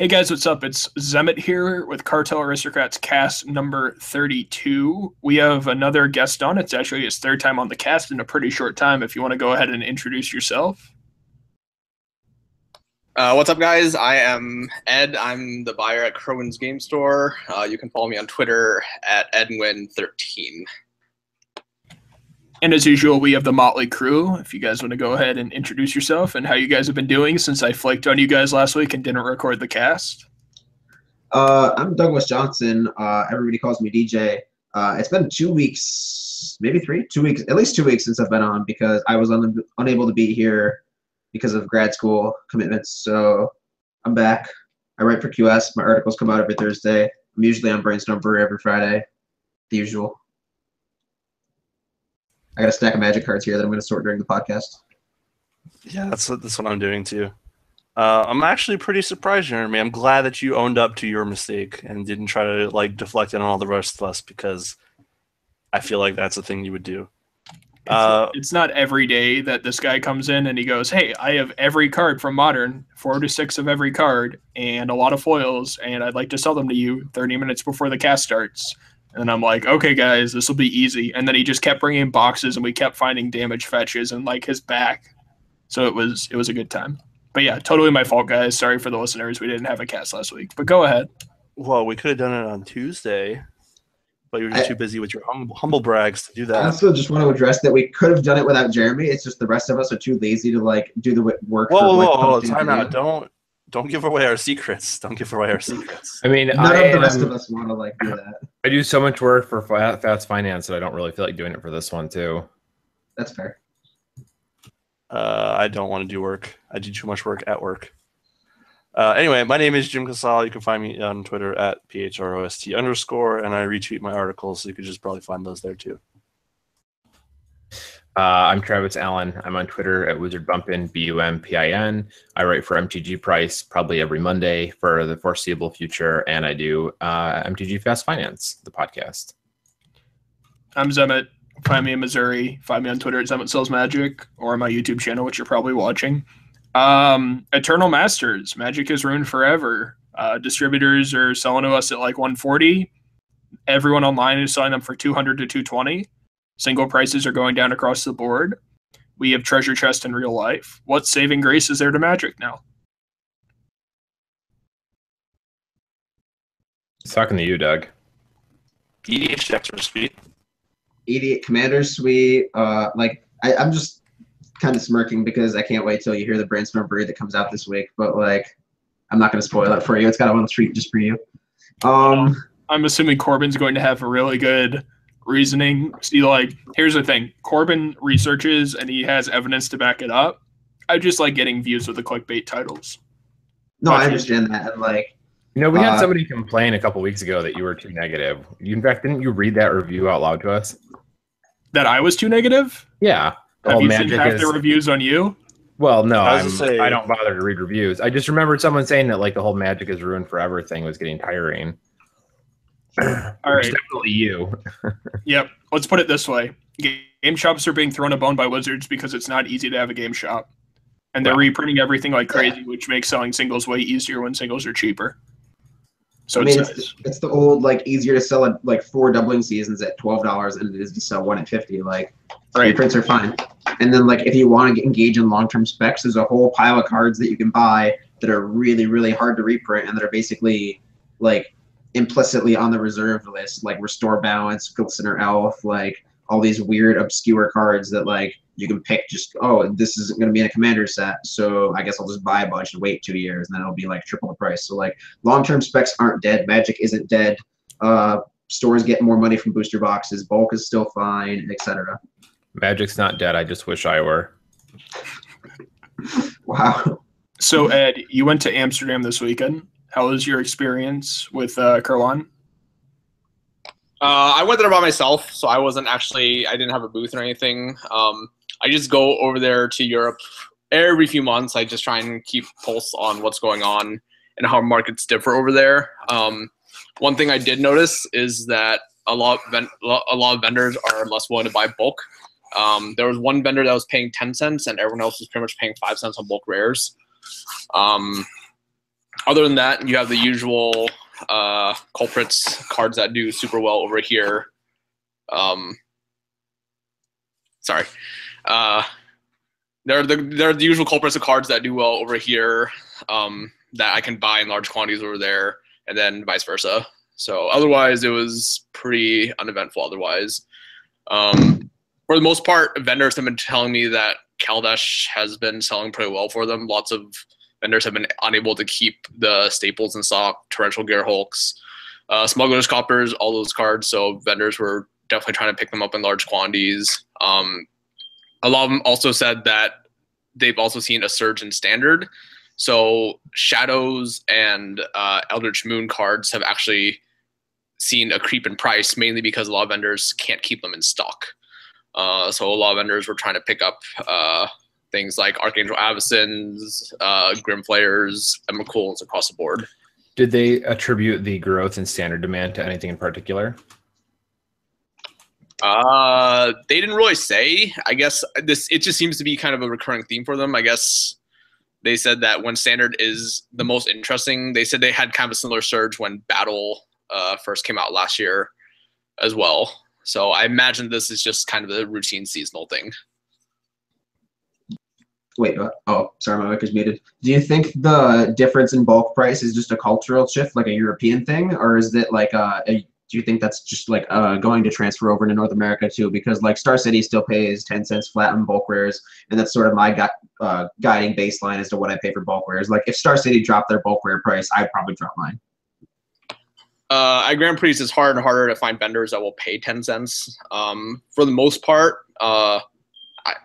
Hey guys, what's up? It's Zemet here with Cartel Aristocrats cast number 32. We have another guest on. It's actually his third time on the cast in a pretty short time. If you want to go ahead and introduce yourself. Uh, what's up, guys? I am Ed. I'm the buyer at Crowan's Game Store. Uh, you can follow me on Twitter at Edwin13. And as usual, we have the Motley Crew. If you guys want to go ahead and introduce yourself and how you guys have been doing since I flaked on you guys last week and didn't record the cast. Uh, I'm Douglas Johnson. Uh, everybody calls me DJ. Uh, it's been two weeks, maybe three, two weeks, at least two weeks since I've been on because I was un- unable to be here because of grad school commitments. So I'm back. I write for QS. My articles come out every Thursday. I'm usually on Brainstorm Brewery every Friday, the usual. I got a stack of magic cards here that I'm going to sort during the podcast. Yeah, that's what, that's what I'm doing too. Uh, I'm actually pretty surprised, Jeremy. I'm glad that you owned up to your mistake and didn't try to like deflect it on all the rest of us because I feel like that's a thing you would do. It's, uh, it's not every day that this guy comes in and he goes, "Hey, I have every card from Modern, four to six of every card, and a lot of foils, and I'd like to sell them to you 30 minutes before the cast starts." And I'm like, okay, guys, this will be easy. And then he just kept bringing boxes, and we kept finding damage fetches and like his back. So it was it was a good time. But yeah, totally my fault, guys. Sorry for the listeners. We didn't have a cast last week. But go ahead. Well, we could have done it on Tuesday, but you were I, too busy with your humble, humble brags to do that. I also just want to address that we could have done it without Jeremy. It's just the rest of us are too lazy to like do the work. Whoa, whoa, whoa, whoa! Time out! Don't don't give away our secrets. Don't give away our secrets. I mean, none I, of the rest of us want to like do that. I do so much work for Fast Finance that I don't really feel like doing it for this one too. That's fair. Uh, I don't want to do work. I do too much work at work. Uh, anyway, my name is Jim Casal. You can find me on Twitter at phrost underscore, and I retweet my articles, so you could just probably find those there too. Uh, I'm Travis Allen. I'm on Twitter at Wizard Bumpin, B U M P I N. I write for MTG Price probably every Monday for the foreseeable future, and I do uh, MTG Fast Finance, the podcast. I'm Zemet. Find me in Missouri. Find me on Twitter at Zemet Sells Magic or my YouTube channel, which you're probably watching. Um, Eternal Masters. Magic is ruined forever. Uh, distributors are selling to us at like 140. Everyone online is selling them for 200 to 220 Single prices are going down across the board. We have treasure chest in real life. What saving grace is there to magic now? talking to you, Doug. EDH decks are sweet. Idiot Commander Suite. Uh, like I, I'm just kind of smirking because I can't wait till you hear the brainstorm breed that comes out this week. But like, I'm not going to spoil it for you. It's got a little treat just for you. Um, I'm assuming Corbin's going to have a really good reasoning. See, like, here's the thing Corbin researches and he has evidence to back it up. I just like getting views with the clickbait titles. No, I understand that. Like, you know, we had uh, somebody complain a couple weeks ago that you were too negative. In fact, didn't you read that review out loud to us? That I was too negative? Yeah. Have you seen half is... the reviews on you? Well, no, I, say, I don't bother to read reviews. I just remembered someone saying that like the whole magic is ruined forever thing was getting tiring. All right. Definitely you. yep. Let's put it this way game shops are being thrown a bone by Wizards because it's not easy to have a game shop. And they're reprinting everything like crazy, which makes selling singles way easier when singles are cheaper. So I mean, it's, it's, it's, the old like easier to sell at like four doubling seasons at twelve dollars than it is to sell one at fifty. Like right. reprints are fine. And then like if you want to engage in long term specs, there's a whole pile of cards that you can buy that are really really hard to reprint and that are basically like implicitly on the reserve list, like Restore Balance, Glistener Elf, like all these weird obscure cards that like you can pick just oh this isn't going to be in a commander set so i guess i'll just buy a bunch and wait two years and then it'll be like triple the price. So like long-term specs aren't dead magic isn't dead uh stores get more money from booster boxes bulk is still fine etc magic's not dead i just wish i were. Wow. So ed you went to amsterdam this weekend how was your experience with uh? Uh, I went there by myself, so I wasn't actually. I didn't have a booth or anything. Um, I just go over there to Europe every few months. I just try and keep pulse on what's going on and how markets differ over there. Um, one thing I did notice is that a lot of a lot of vendors are less willing to buy bulk. Um, there was one vendor that was paying ten cents, and everyone else was pretty much paying five cents on bulk rares. Um, other than that, you have the usual uh, culprits cards that do super well over here. Um, sorry. Uh, they're the they're the usual culprits of cards that do well over here um, that I can buy in large quantities over there, and then vice versa. So otherwise, it was pretty uneventful. Otherwise, um, for the most part, vendors have been telling me that Kaladesh has been selling pretty well for them. Lots of vendors have been unable to keep the staples in stock, torrential gearhulks, uh, smugglers copters, all those cards. So vendors were definitely trying to pick them up in large quantities. Um, a lot of them also said that they've also seen a surge in standard. So shadows and uh, Eldritch Moon cards have actually seen a creep in price, mainly because a lot of vendors can't keep them in stock. Uh, so a lot of vendors were trying to pick up uh, things like Archangel Avacyn's, uh, Grim Flayers, Emrakuls across the board. Did they attribute the growth in standard demand to anything in particular? Uh, they didn't really say. I guess this it just seems to be kind of a recurring theme for them. I guess they said that when standard is the most interesting, they said they had kind of a similar surge when battle uh, first came out last year as well. So I imagine this is just kind of a routine seasonal thing. Wait, oh, sorry, my mic is muted. Do you think the difference in bulk price is just a cultural shift, like a European thing, or is it like a, a do you think that's just like uh, going to transfer over to North America too? Because like Star City still pays 10 cents flat on bulk rares, and that's sort of my gu- uh, guiding baseline as to what I pay for bulk rares. Like if Star City dropped their bulk rare price, I'd probably drop mine. Uh, at Grand Prix, it's harder and harder to find vendors that will pay 10 cents. Um, for the most part, uh,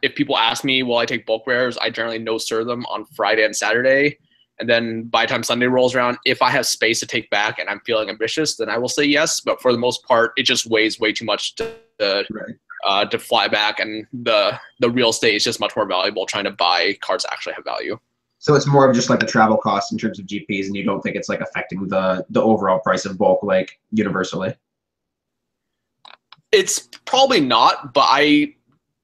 if people ask me, will I take bulk rares? I generally no sir them on Friday and Saturday. And then by the time Sunday rolls around, if I have space to take back and I'm feeling ambitious, then I will say yes. But for the most part, it just weighs way too much to to, right. uh, to fly back, and the the real estate is just much more valuable trying to buy cards that actually have value. So it's more of just like the travel cost in terms of GPs, and you don't think it's like affecting the the overall price of bulk like universally. It's probably not, but I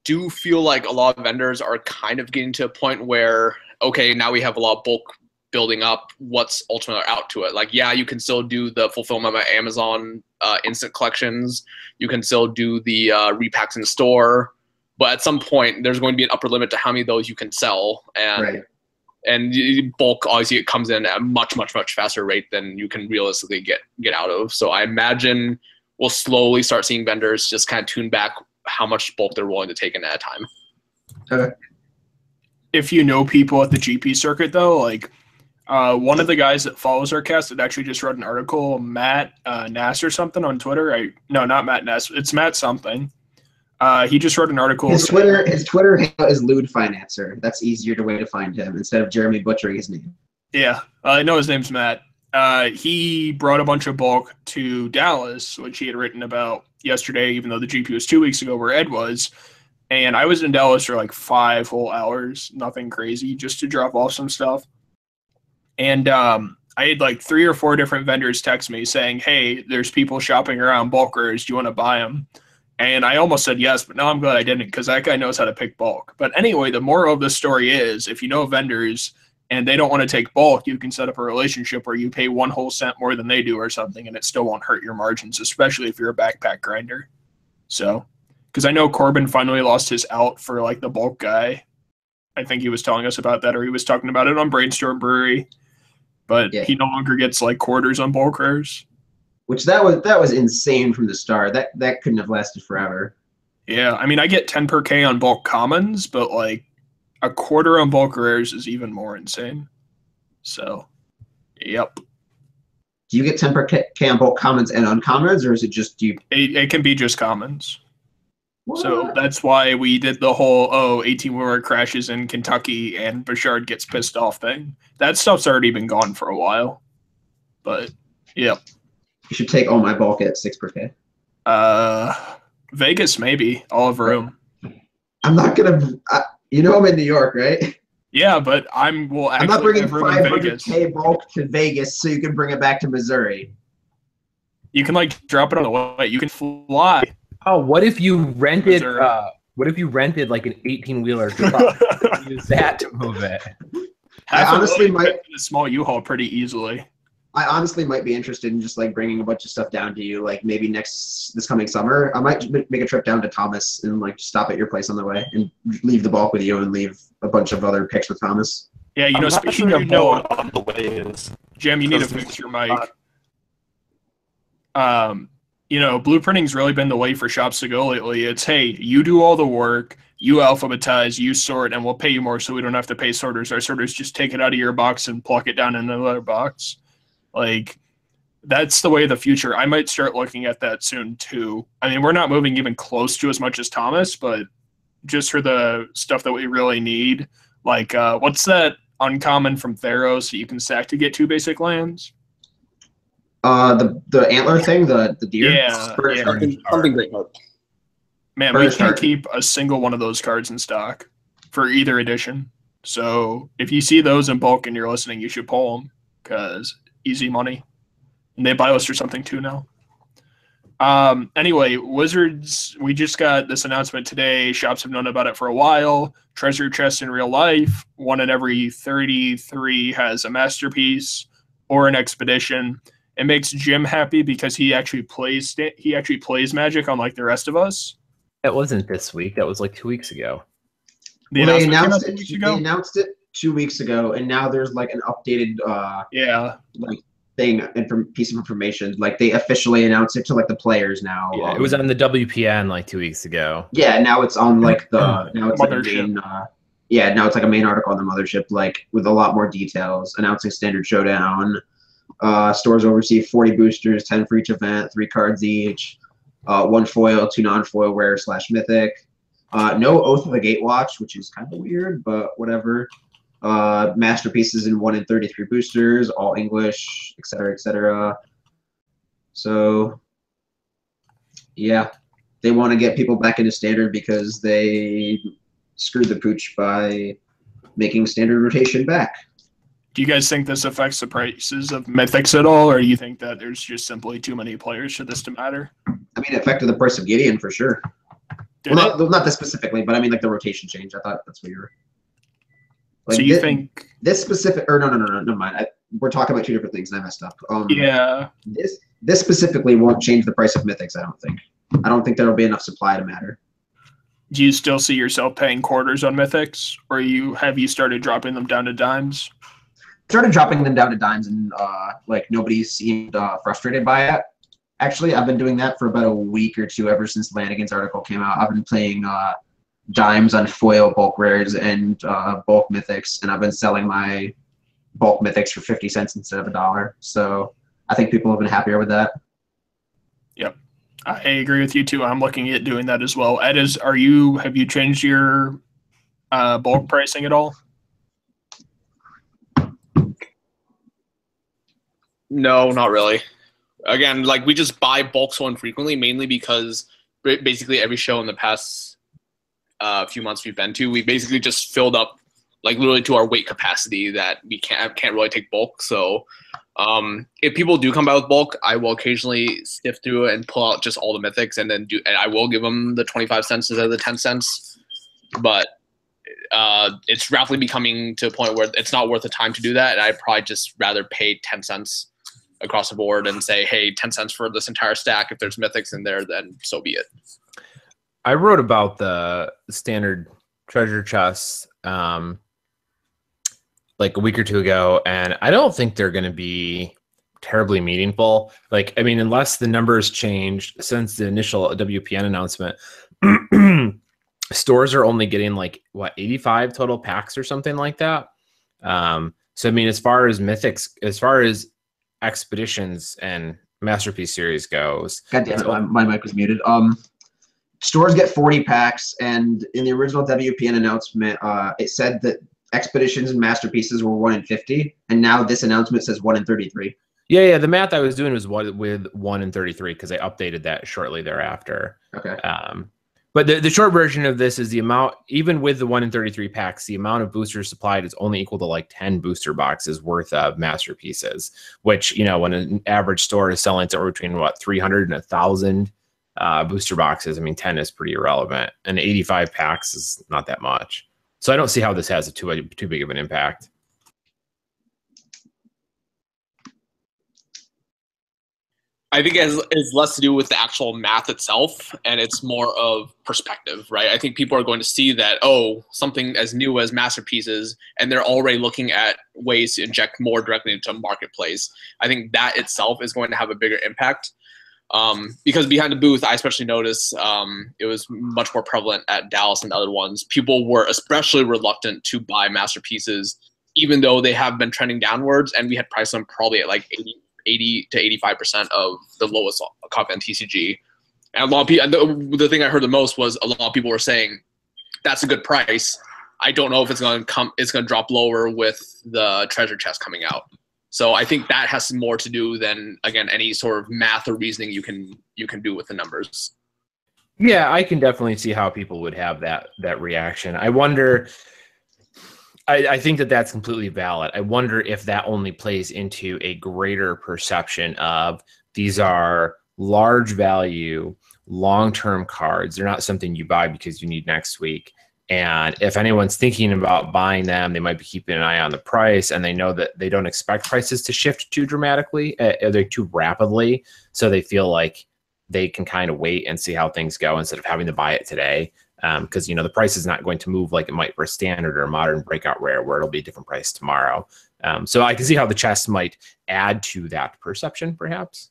do feel like a lot of vendors are kind of getting to a point where okay, now we have a lot of bulk building up what's ultimately out to it. Like, yeah, you can still do the fulfillment by Amazon uh, instant collections. You can still do the uh, repacks in store, but at some point, there's going to be an upper limit to how many of those you can sell, and right. and bulk obviously it comes in at a much much much faster rate than you can realistically get get out of. So I imagine we'll slowly start seeing vendors just kind of tune back how much bulk they're willing to take in at a time. Okay. If you know people at the GP circuit, though, like uh, one of the guys that follows our cast that actually just wrote an article, Matt uh, Nass or something on Twitter. I no, not Matt Nass. It's Matt something. Uh, he just wrote an article. His Twitter, his Twitter handle is Lewd Financer. That's easier to way to find him instead of Jeremy butchering his name. Yeah, I know his name's Matt. Uh, he brought a bunch of bulk to Dallas, which he had written about yesterday, even though the GP was two weeks ago, where Ed was. And I was in Dallas for like five whole hours, nothing crazy, just to drop off some stuff. And um, I had like three or four different vendors text me saying, "Hey, there's people shopping around bulkers. Do you want to buy them?" And I almost said yes, but now I'm glad I didn't because that guy knows how to pick bulk. But anyway, the moral of the story is if you know vendors and they don't want to take bulk, you can set up a relationship where you pay one whole cent more than they do or something, and it still won't hurt your margins, especially if you're a backpack grinder. So, because I know Corbin finally lost his out for like the bulk guy. I think he was telling us about that, or he was talking about it on Brainstorm Brewery but yeah. he no longer gets like quarters on bulk rares. Which that was that was insane from the start. That that couldn't have lasted forever. Yeah, I mean I get 10 per K on bulk commons, but like a quarter on bulk rares is even more insane. So, yep. Do you get 10 per K on bulk commons and uncommons, or is it just you? It, it can be just commons. What? So that's why we did the whole oh 18 wheeler crashes in Kentucky and Bouchard gets pissed off thing. That stuff's already been gone for a while. But yeah. You should take all my bulk at six per K. Uh Vegas maybe. All of room. I'm not gonna I, you know I'm in New York, right? Yeah, but I'm well I'm not bringing 500k bulk to Vegas so you can bring it back to Missouri. You can like drop it on the way. You can fly. Oh, what if you rented? Uh, what if you rented like an eighteen wheeler? use that to move it. Half I honestly might a small U-Haul pretty easily. I honestly might be interested in just like bringing a bunch of stuff down to you, like maybe next this coming summer. I might make a trip down to Thomas and like stop at your place on the way and leave the bulk with you and leave a bunch of other picks with Thomas. Yeah, you know, I'm speaking sure of bulk, on the way is Jim, you need to fix your mic. Um, you know, blueprinting's really been the way for shops to go lately. It's hey, you do all the work, you alphabetize, you sort, and we'll pay you more so we don't have to pay sorters. Our sorters just take it out of your box and pluck it down in another box. Like that's the way of the future. I might start looking at that soon too. I mean, we're not moving even close to as much as Thomas, but just for the stuff that we really need, like uh, what's that uncommon from Theros that you can sack to get two basic lands? Uh, the the antler thing, the the deer. Yeah, yeah. Something, something great. Man, we can't keep a single one of those cards in stock for either edition. So if you see those in bulk and you're listening, you should pull them because easy money. And they buy us or something too now. Um, anyway, Wizards, we just got this announcement today. Shops have known about it for a while. Treasure chest in real life, one in every 33 has a masterpiece or an expedition. It makes Jim happy because he actually plays he actually plays Magic unlike the rest of us. It wasn't this week. That was like two weeks ago. The well, they announced it. They announced it two weeks ago, and now there's like an updated uh yeah like thing and from piece of information. Like they officially announced it to like the players now. Yeah, um, it was on the WPN like two weeks ago. Yeah, now it's on like the now it's like main. Uh, yeah, now it's like a main article on the mothership, like with a lot more details, announcing standard showdown. Uh, stores will receive 40 boosters, 10 for each event, three cards each, uh, one foil, two non-foil rare slash mythic. Uh, no Oath of the Gatewatch, which is kind of weird, but whatever uh, masterpieces in 1 in 33 boosters, all English, etc., etc. So, yeah, they want to get people back into standard because they screwed the pooch by making standard rotation back. Do you guys think this affects the prices of mythics at all, or do you think that there's just simply too many players for this to matter? I mean, it affected the price of Gideon for sure. Well, not, not this specifically, but I mean, like the rotation change. I thought that's what you were. Like so you this, think this specific or no no no no never mind. I, we're talking about two different things and I messed up. Um, yeah. This this specifically won't change the price of mythics. I don't think. I don't think there'll be enough supply to matter. Do you still see yourself paying quarters on mythics, or you have you started dropping them down to dimes? Started dropping them down to dimes, and uh, like nobody seemed uh, frustrated by it. Actually, I've been doing that for about a week or two ever since Lanigan's article came out. I've been playing uh, dimes on foil bulk rares and uh, bulk mythics, and I've been selling my bulk mythics for 50 cents instead of a dollar. So I think people have been happier with that. Yep. I agree with you too. I'm looking at doing that as well. Ed, is are you have you changed your uh, bulk pricing at all? No, not really. Again, like we just buy bulk so infrequently, mainly because basically every show in the past uh, few months we've been to, we basically just filled up like literally to our weight capacity that we can't can't really take bulk. So um, if people do come by with bulk, I will occasionally sift through it and pull out just all the mythics, and then do and I will give them the twenty five cents instead of the ten cents. But uh, it's rapidly becoming to a point where it's not worth the time to do that, and I'd probably just rather pay ten cents across the board and say, hey, ten cents for this entire stack. If there's mythics in there, then so be it. I wrote about the standard treasure chests um, like a week or two ago, and I don't think they're going to be terribly meaningful. Like, I mean, unless the numbers changed since the initial WPN announcement, stores are only getting like what 85 total packs or something like that. Um, so, I mean, as far as mythics, as far as expeditions and masterpiece series goes, God damn it, my, my mic was muted. Um, stores get 40 packs and in the original wpn announcement uh, it said that expeditions and masterpieces were 1 in 50 and now this announcement says 1 in 33 yeah yeah the math i was doing was what with 1 in 33 because i updated that shortly thereafter. Okay. Um, but the, the short version of this is the amount even with the 1 in 33 packs the amount of boosters supplied is only equal to like 10 booster boxes worth of masterpieces which you know when an average store is selling to between what 300 and 1000 uh, booster boxes. I mean, 10 is pretty irrelevant, and 85 packs is not that much. So I don't see how this has a too, too big of an impact. I think it has, it has less to do with the actual math itself, and it's more of perspective, right? I think people are going to see that, oh, something as new as masterpieces, and they're already looking at ways to inject more directly into a marketplace. I think that itself is going to have a bigger impact. Um, because behind the booth, I especially noticed um, it was much more prevalent at Dallas and other ones. People were especially reluctant to buy masterpieces, even though they have been trending downwards, and we had priced them probably at like 80 80 to 85 percent of the lowest copy on TCG. And a lot of people, the, the thing I heard the most was a lot of people were saying that's a good price. I don't know if it's going to come, it's going to drop lower with the treasure chest coming out. So I think that has more to do than again any sort of math or reasoning you can you can do with the numbers. Yeah, I can definitely see how people would have that that reaction. I wonder I, I, think that that's completely valid. I wonder if that only plays into a greater perception of these are large value, long term cards. They're not something you buy because you need next week. And if anyone's thinking about buying them, they might be keeping an eye on the price and they know that they don't expect prices to shift too dramatically, uh, they're too rapidly. So they feel like they can kind of wait and see how things go instead of having to buy it today because um, you know the price is not going to move like it might for a standard or a modern breakout rare where it'll be a different price tomorrow. Um, so I can see how the chest might add to that perception, perhaps.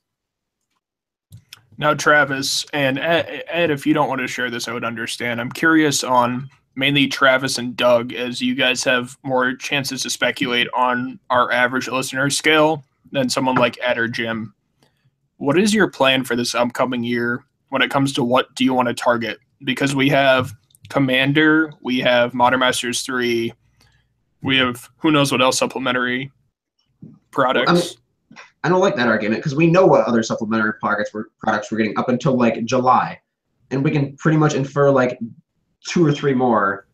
Now, Travis and Ed, if you don't want to share this, I would understand. I'm curious on mainly Travis and Doug, as you guys have more chances to speculate on our average listener scale than someone like Ed or Jim. What is your plan for this upcoming year when it comes to what do you want to target? because we have Commander, we have Modern Masters 3, we have who knows what else supplementary products. I, mean, I don't like that argument because we know what other supplementary products we're, products we're getting up until like July. And we can pretty much infer like two or three more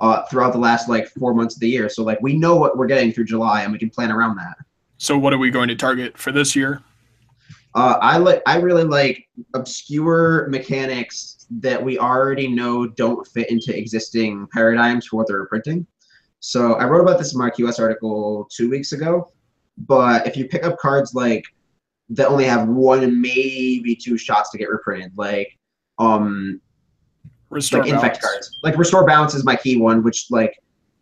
uh, throughout the last like four months of the year. So like we know what we're getting through July and we can plan around that. So what are we going to target for this year? Uh, I like I really like obscure mechanics that we already know don't fit into existing paradigms for what they're printing. So I wrote about this in my QS article two weeks ago. But if you pick up cards like that only have one, maybe two shots to get reprinted, like um, restore like infect cards, like restore balance is my key one, which like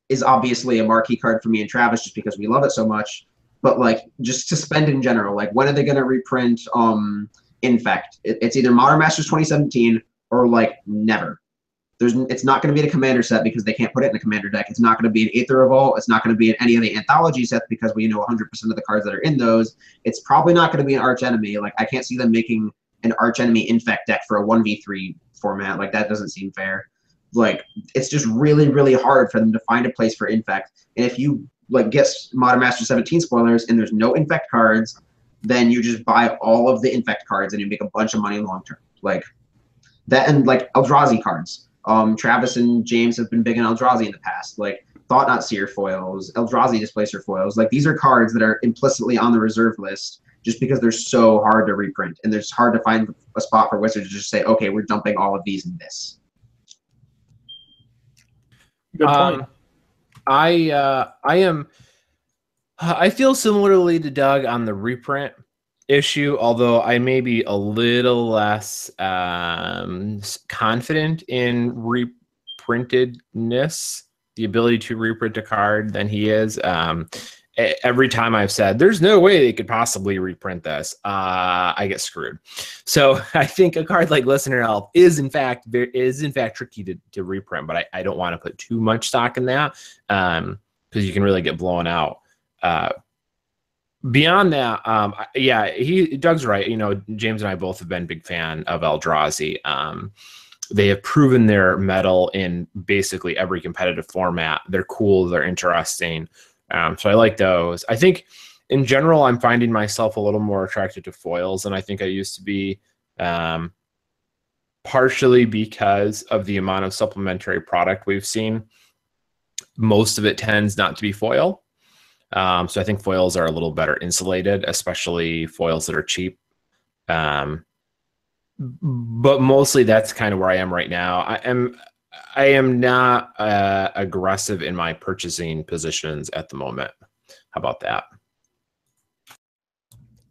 is obviously a marquee card for me and Travis just because we love it so much. But like just to spend in general, like when are they gonna reprint um infect? It, it's either Modern Masters 2017 or like never. There's it's not going to be a commander set because they can't put it in a commander deck. It's not going to be an Aether Revolt. It's not going to be in any of the anthology sets because we know 100% of the cards that are in those. It's probably not going to be an arch enemy. Like I can't see them making an arch enemy infect deck for a 1v3 format. Like that doesn't seem fair. Like it's just really really hard for them to find a place for infect. And if you like get Modern Master 17 spoilers and there's no infect cards, then you just buy all of the infect cards and you make a bunch of money long term. Like that and like Eldrazi cards. Um, Travis and James have been big in Eldrazi in the past. Like Thought-Knot Seer foils, Eldrazi Displacer foils. Like these are cards that are implicitly on the reserve list just because they're so hard to reprint and it's hard to find a spot for Wizards to just say, okay, we're dumping all of these in this. Good point. Um, I uh, I am. I feel similarly to Doug on the reprint issue, although I may be a little less um, confident in reprintedness, the ability to reprint a card than he is. Um, every time I've said there's no way they could possibly reprint this, uh, I get screwed. So I think a card like Glistener Elf is in fact is in fact tricky to, to reprint, but I, I don't want to put too much stock in that because um, you can really get blown out. Uh, beyond that, um, yeah, he Doug's right. You know, James and I both have been big fan of Eldrazi. Um, they have proven their mettle in basically every competitive format. They're cool. They're interesting. Um, so I like those. I think in general, I'm finding myself a little more attracted to foils than I think I used to be. Um, partially because of the amount of supplementary product we've seen. Most of it tends not to be foil. Um, so I think foils are a little better insulated, especially foils that are cheap. Um, but mostly that's kind of where I am right now. I am I am not uh, aggressive in my purchasing positions at the moment. How about that?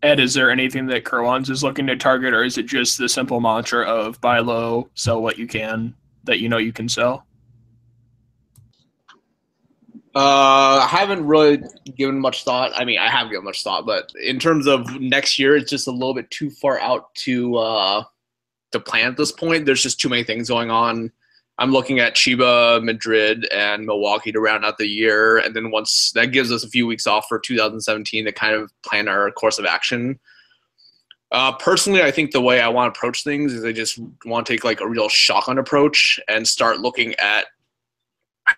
Ed, is there anything that Curlons is looking to target, or is it just the simple mantra of buy low, sell what you can that you know you can sell? Uh, I haven't really given much thought. I mean, I have given much thought, but in terms of next year, it's just a little bit too far out to uh, to plan at this point. There's just too many things going on. I'm looking at Chiba, Madrid, and Milwaukee to round out the year, and then once that gives us a few weeks off for 2017 to kind of plan our course of action. Uh, personally, I think the way I want to approach things is I just want to take like a real shotgun approach and start looking at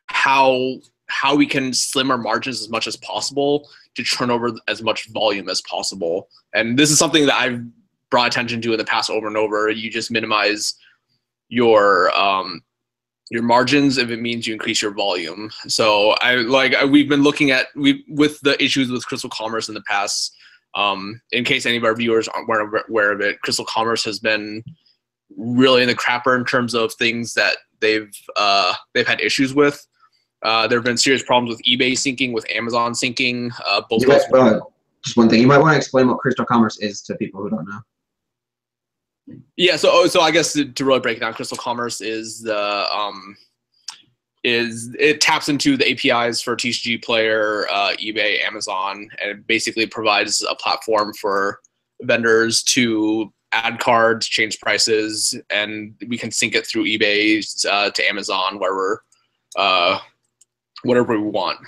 how how we can slim our margins as much as possible to turn over as much volume as possible. And this is something that I've brought attention to in the past over and over. You just minimize your um, your margins if it means you increase your volume. So I like we've been looking at we with the issues with Crystal Commerce in the past. Um, in case any of our viewers aren't aware of it, Crystal Commerce has been really in the crapper in terms of things that they've uh, they've had issues with. Uh, there have been serious problems with eBay syncing, with Amazon syncing. Uh, both. Just one thing, you might want to explain what Crystal Commerce is to people who don't know. Yeah, so oh, so I guess to, to really break it down, Crystal Commerce is the um, is it taps into the APIs for TCG Player, uh, eBay, Amazon, and basically provides a platform for vendors to add cards, change prices, and we can sync it through eBay uh, to Amazon, where we're uh, whatever we want.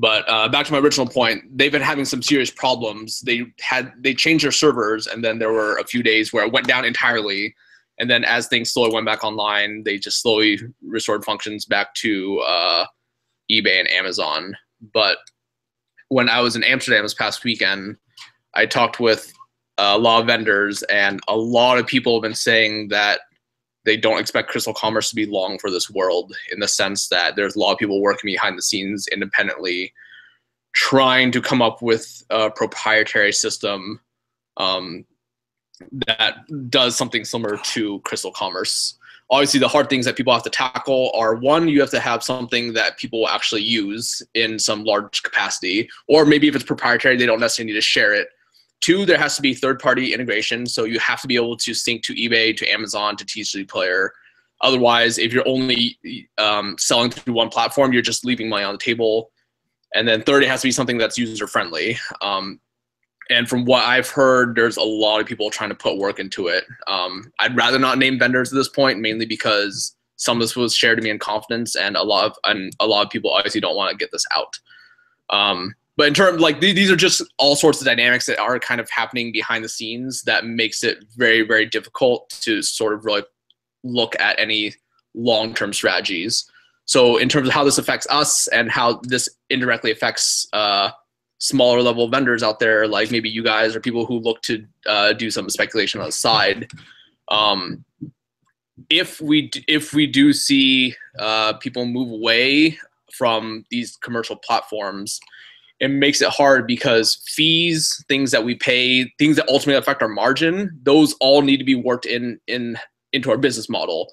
But uh, back to my original point, they've been having some serious problems. They had they changed their servers, and then there were a few days where it went down entirely. And then as things slowly went back online, they just slowly restored functions back to uh, eBay and Amazon. But when I was in Amsterdam this past weekend, I talked with a lot of vendors, and a lot of people have been saying that they don't expect Crystal Commerce to be long for this world in the sense that there's a lot of people working behind the scenes independently, trying to come up with a proprietary system um, that does something similar to Crystal Commerce. Obviously, the hard things that people have to tackle are one, you have to have something that people actually use in some large capacity, or maybe if it's proprietary, they don't necessarily need to share it Two, there has to be third party integration. So you have to be able to sync to eBay, to Amazon, to TCG Player. Otherwise, if you're only um, selling through one platform, you're just leaving money on the table. And then third, it has to be something that's user friendly. Um, and from what I've heard, there's a lot of people trying to put work into it. Um, I'd rather not name vendors at this point, mainly because some of this was shared to me in confidence, and a lot of and a lot of people obviously don't want to get this out. Um, but in terms like these are just all sorts of dynamics that are kind of happening behind the scenes that makes it very very difficult to sort of really look at any long-term strategies. So in terms of how this affects us and how this indirectly affects uh, smaller level vendors out there like maybe you guys or people who look to uh, do some speculation on the side um, if we if we do see uh, people move away from these commercial platforms it makes it hard because fees, things that we pay, things that ultimately affect our margin, those all need to be worked in in into our business model.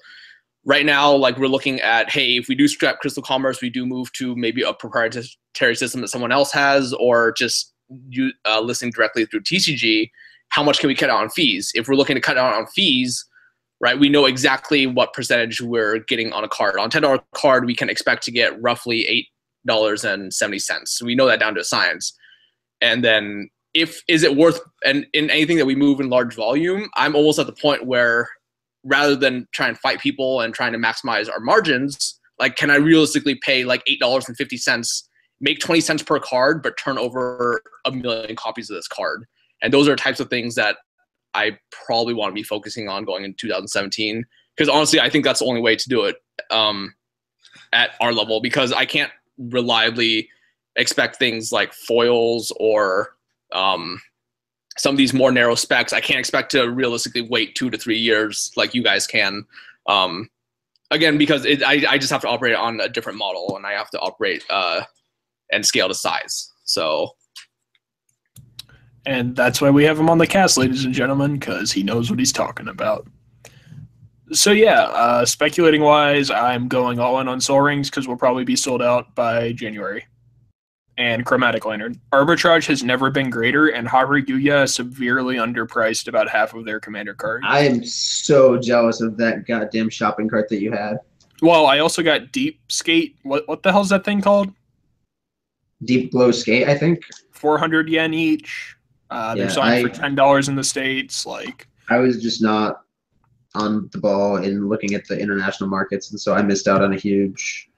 Right now, like we're looking at, hey, if we do scrap Crystal Commerce, we do move to maybe a proprietary system that someone else has, or just you uh, listening directly through TCG. How much can we cut out on fees? If we're looking to cut out on fees, right, we know exactly what percentage we're getting on a card. On ten dollar card, we can expect to get roughly eight dollars and seventy cents. So we know that down to a science. And then if is it worth and in anything that we move in large volume, I'm almost at the point where rather than try and fight people and trying to maximize our margins, like can I realistically pay like eight dollars and fifty cents, make twenty cents per card, but turn over a million copies of this card? And those are types of things that I probably want to be focusing on going in 2017 because honestly, I think that's the only way to do it um, at our level because I can't reliably expect things like foils or um, some of these more narrow specs. I can't expect to realistically wait two to three years like you guys can. Um, again, because it, I, I just have to operate on a different model and I have to operate uh, and scale to size. So. And that's why we have him on the cast, ladies and gentlemen, because he knows what he's talking about so yeah, uh, speculating wise, I'm going all in on Sol Rings because we'll probably be sold out by January. and Chromatic Lantern. Arbitrage has never been greater, and Hareruya is severely underpriced about half of their commander cards. I am so jealous of that goddamn shopping cart that you had. Well, I also got Deep Skate. What what the hell's that thing called? Deepglow Skate, I think. 400 yen each. Uh, they're Yeah, selling for ten dollars in the states. Like, I was just not on the ball in looking at the international markets, and so I missed out on a huge,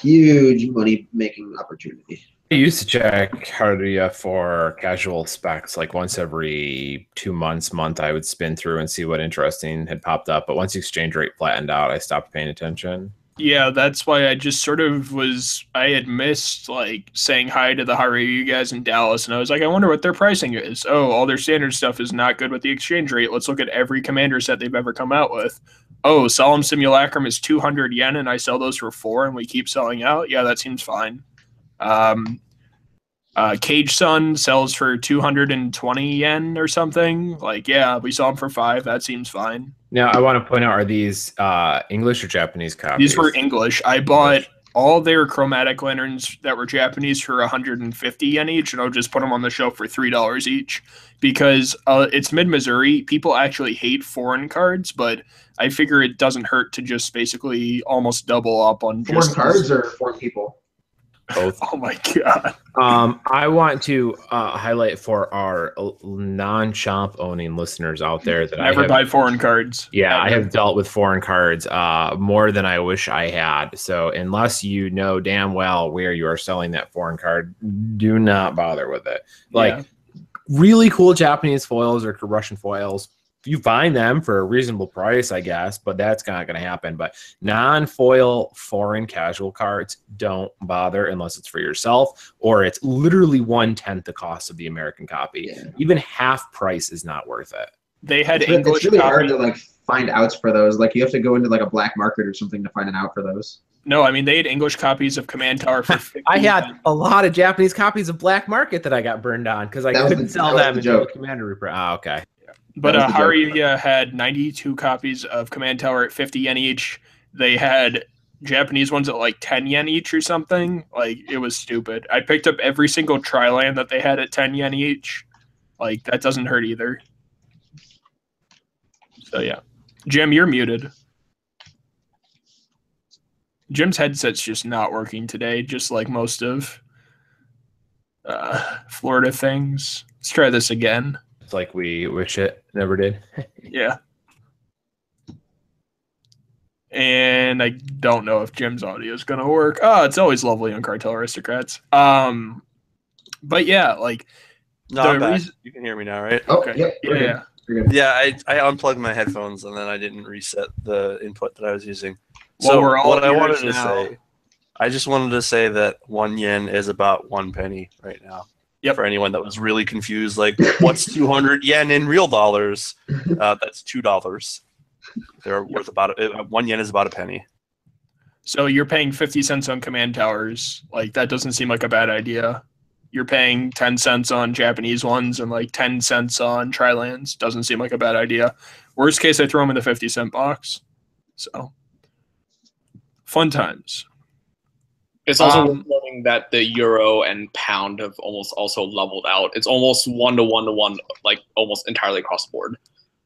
huge money making opportunity. I used to check Hareruya for casual specs like once every two months, month. I would spin through and see what interesting had popped up. But once the exchange rate flattened out, I stopped paying attention. Yeah, that's why I just sort of was. I had missed like saying hi to the Haru guys in Dallas, and I was like, I wonder what their pricing is. Oh, all their standard stuff is not good with the exchange rate. Let's look at every commander set they've ever come out with. Oh, Solemn Simulacrum is 200 yen, and I sell those for four, and we keep selling out. Yeah, that seems fine. Um, uh, Caged Sun sells for 220 yen or something. Like, yeah, we saw them for five. That seems fine. Now, I want to point out: are these uh, English or Japanese copies? These were English. I bought all their chromatic lanterns that were Japanese for 150 yen each, and I'll just put them on the shelf for three dollars each because uh, it's mid Missouri. People actually hate foreign cards, but I figure it doesn't hurt to just basically almost double up on Foreign just cards or foreign people? Both. Oh my god! Um, I want to uh, highlight for our non-shop owning listeners out there that I Never have buy foreign cards. Yeah, I have dealt with foreign cards uh, more than I wish I had. So unless you know damn well where you are selling that foreign card, do not bother with it. Like Yeah. really cool Japanese foils or Russian foils, you find them for a reasonable price, I guess, but that's not going to happen. But non-foil foreign casual cards, don't bother unless it's for yourself or it's literally one tenth the cost of the American copy. Yeah. Even half price is not worth it. they had It's, English it's really hard copies. to like find outs for those. Like you have to go into like a black market or something to find an out for those. No, I mean they had English copies of Command Tower for. 50 I had a lot of Japanese copies of Black Market that I got burned on because I That couldn't the- sell them the joke. commander reprint. Oh, ah, okay. But uh, was the joke. Hareruya had 92 copies of Command Tower at 50 yen each. They had Japanese ones at like 10 yen each or something. Like it was stupid. I picked up every single Triland that they had at 10 yen each. Like that doesn't hurt either. So yeah, Jim, you're muted. Jim's headset's just not working today, just like most of uh, Florida things. Let's try this again. It's like we wish it never did. Yeah. And I don't know if Jim's audio is going to work. Oh, it's always lovely on Cartel Aristocrats. Um, but yeah, like, No, The I'm back. reason- You can hear me now, right? Oh, okay, yep. yeah, yeah. Yeah, I, I unplugged my headphones and then I didn't reset the input that I was using. Well, so we're all what I ears wanted to now. say, I just wanted to say that one yen is about one penny right now. Yep. For anyone that was really confused, like what's 200 yen in real dollars? Uh, that's two dollars. They're worth about uh, one yen is about a penny. So you're paying 50 cents on command towers. Like, that doesn't seem like a bad idea. You're paying 10 cents on Japanese ones and like 10 cents on Trilands. Doesn't seem like a bad idea. Worst case, I throw them in the 50 cent box. So, fun times. It's also Um, noting that the euro and pound have almost also leveled out. It's almost one to one to one, like almost entirely across the board.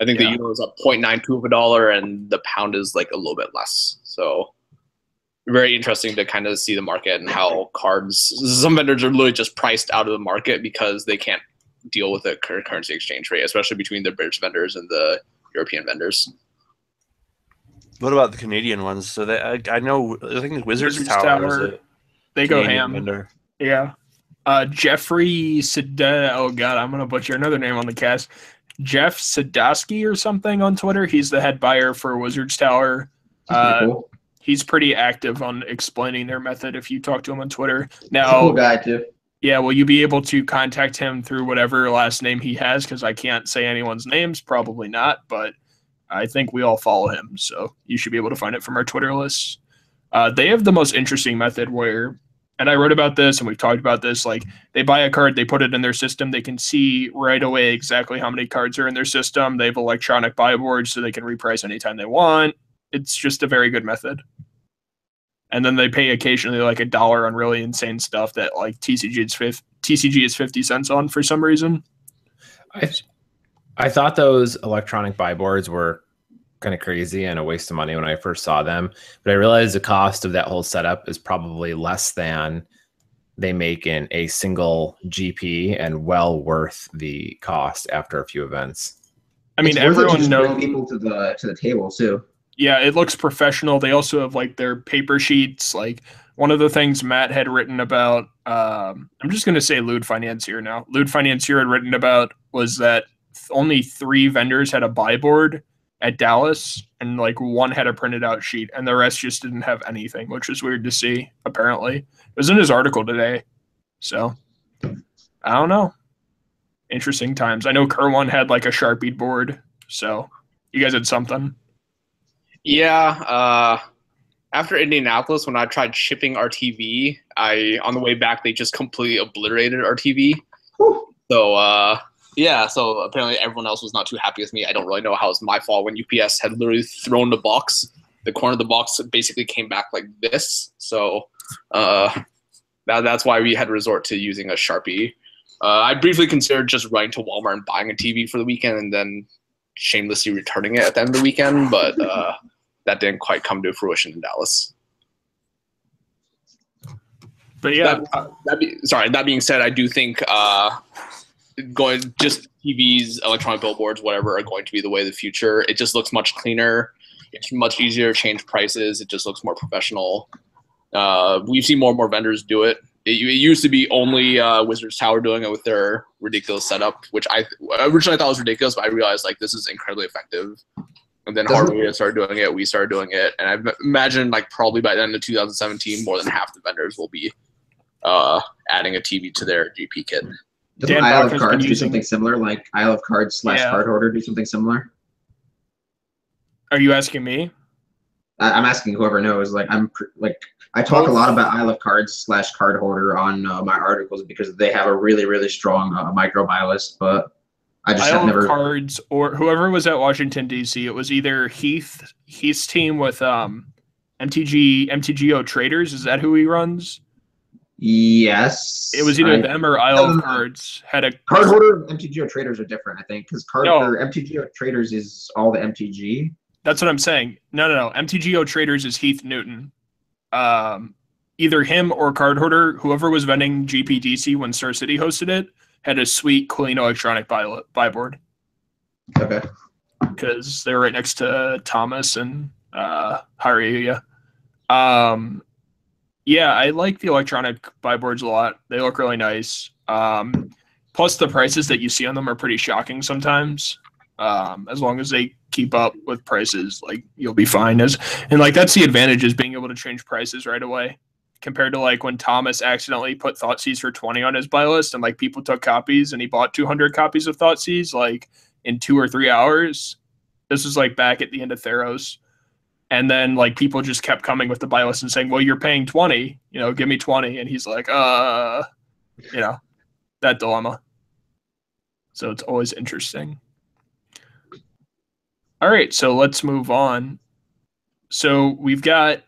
I think Yeah. the euro is up 0.92 of a dollar, and the pound is like a little bit less. So very interesting to kind of see the market and how cards. Some vendors are literally just priced out of the market because they can't deal with the cur- currency exchange rate, especially between the British vendors and the European vendors. What about the Canadian ones? So they, I, I know, I think the Wizards, Wizards Tower, Tower, They go ham. vendor. Yeah. Uh, Jeffrey Sada. Oh God, I'm gonna butcher another name on the cast. Jeff Sadowski or something on Twitter. He's the head buyer for Wizards Tower. Uh, cool. he's pretty active on explaining their method. If you talk to him on Twitter, now, cool guy too. yeah, will you be able to contact him through whatever last name he has? Because I can't say anyone's names. Probably not, but I think we all follow him, so you should be able to find it from our Twitter list. Uh, they have the most interesting method where, and I wrote about this and we've talked about this. Like they buy a card, they put it in their system, they can see right away exactly how many cards are in their system. They have electronic buy boards, so they can reprice anytime they want. It's just a very good method. and then they pay occasionally like a dollar on really insane stuff that like TCG is 50, TCG is 50 cents on for some reason. I I thought those electronic buy boards were kind of crazy and a waste of money when I first saw them, but I realized the cost of that whole setup is probably less than they make in a single GP and well worth the cost after a few events. I mean, everyone knows people to the to the table too. Yeah, it looks professional. They also have like their paper sheets. Like one of the things Matt had written about, um, I'm just going to say Lewd Financier now. Lewd Financier had written about was that only three vendors had a buy board at Dallas, and like one had a printed out sheet, and the rest just didn't have anything, which was weird to see. Apparently, it was in his article today. So I don't know. Interesting times. I know Kerr1 had like a Sharpie board, so you guys had something. Yeah. Uh, after Indianapolis, when I tried shipping our TV, I on the way back they just completely obliterated our TV. So uh, yeah, so apparently everyone else was not too happy with me. I don't really know how it's my fault when UPS had literally thrown the box. The corner of the box basically came back like this. So uh, that, that's why we had to resort to using a Sharpie. Uh, I briefly considered just running to Walmart and buying a TV for the weekend and then shamelessly returning it at the end of the weekend, but uh, that didn't quite come to fruition in Dallas. But yeah, that, that be, sorry. That being said, I do think uh, going just TVs, electronic billboards, whatever, are going to be the way of the future. It just looks much cleaner. It's much easier to change prices. It just looks more professional. Uh, we've seen more and more vendors do it. It, it used to be only uh, Wizards Tower doing it with their ridiculous setup, which I originally thought was ridiculous, but I realized like this is incredibly effective. And then Hardware started doing it. We started doing it, and I imagine like probably by the end of 2017, more than half the vendors will be uh, adding a TV to their GP kit. Doesn't Dan Isle of Cards do something similar? Like Isle of Cards slash yeah. Card Hoarder do something similar? Are you asking me? I, am asking whoever knows. Like I'm like I talk a lot about Isle of Cards slash Card Hoarder on uh, my articles because they have a really really strong uh, micro buy list, but. I just Isle never cards or whoever was at Washington D.C. It was either Heath Heath's team with um, MTG MTGO Traders. Is that who he runs? Yes. It was either I, them or Isle um, of Cards had a card hoarder. And MTGO traders are different, I think, because card no. MTGO traders is all the MTG. That's what I'm saying. No, no, no. MTGO traders is Heath Newton. Um, either him or card hoarder, whoever was vending GPDC when Star City hosted it, had a sweet, clean electronic buy, buy board. Okay. Because they were right next to Thomas and uh, Hareruya. Um, yeah, I like the electronic buy boards a lot. They look really nice. Um, plus, the prices that you see on them are pretty shocking sometimes. Um, as long as they keep up with prices, like you'll be fine. As and like that's the advantage is being able to change prices right away compared to like when Thomas accidentally put Thoughtseize for 20 on his buy list and like people took copies and he bought 200 copies of Thoughtseize like in two or three hours. This is like back at the end of Theros and then like people just kept coming with the buy list and saying, "Well, you're paying twenty, you know, give me 20. And he's like, "Uh, you know, that dilemma." So it's always interesting. All right, so let's move on. So we've got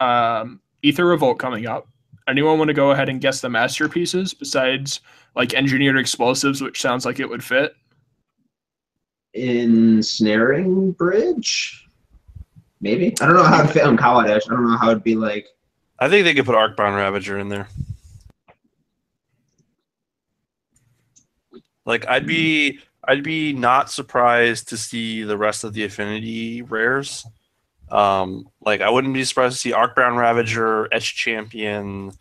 um, Aether Revolt coming up. Anyone want to go ahead and guess the masterpieces besides like engineered explosives, which sounds like it would fit? Ensnaring bridge. Maybe I don't know how it'd fit on Kaladesh. I don't know how it'd be like. I think they could put Arcbound Ravager in there. Like I'd be I'd be not surprised to see the rest of the Affinity rares. Um, like I wouldn't be surprised to see Arcbound Ravager, Etched Champion.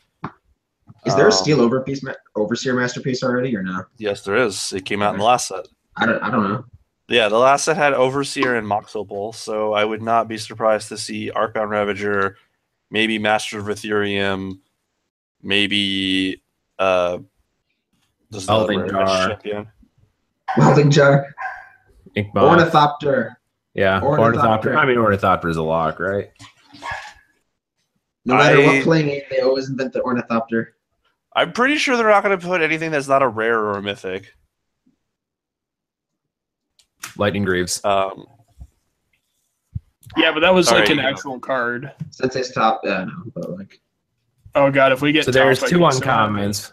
Is there a um, Steel Overpiece Overseer masterpiece already or no? Yes, there is. It came out in the last set. I don't. I don't know. Yeah, the last set had Overseer and Mox Opal, so I would not be surprised to see Arcbound Ravager, maybe Master of Etherium, maybe uh Welding Jar. Champion. Welding Jar. Inkmoth. Ornithopter. Yeah, Ornithopter. Ornithopter. I mean Ornithopter is a lock, right? No matter I, what playing they always invent the Ornithopter. I'm pretty sure they're not going to put anything that's not a rare or a mythic. Lightning Greaves. Um, Yeah, but that was like an actual card. Sensei's top, yeah, no, but like. Oh god, if we get so there's two uncommons.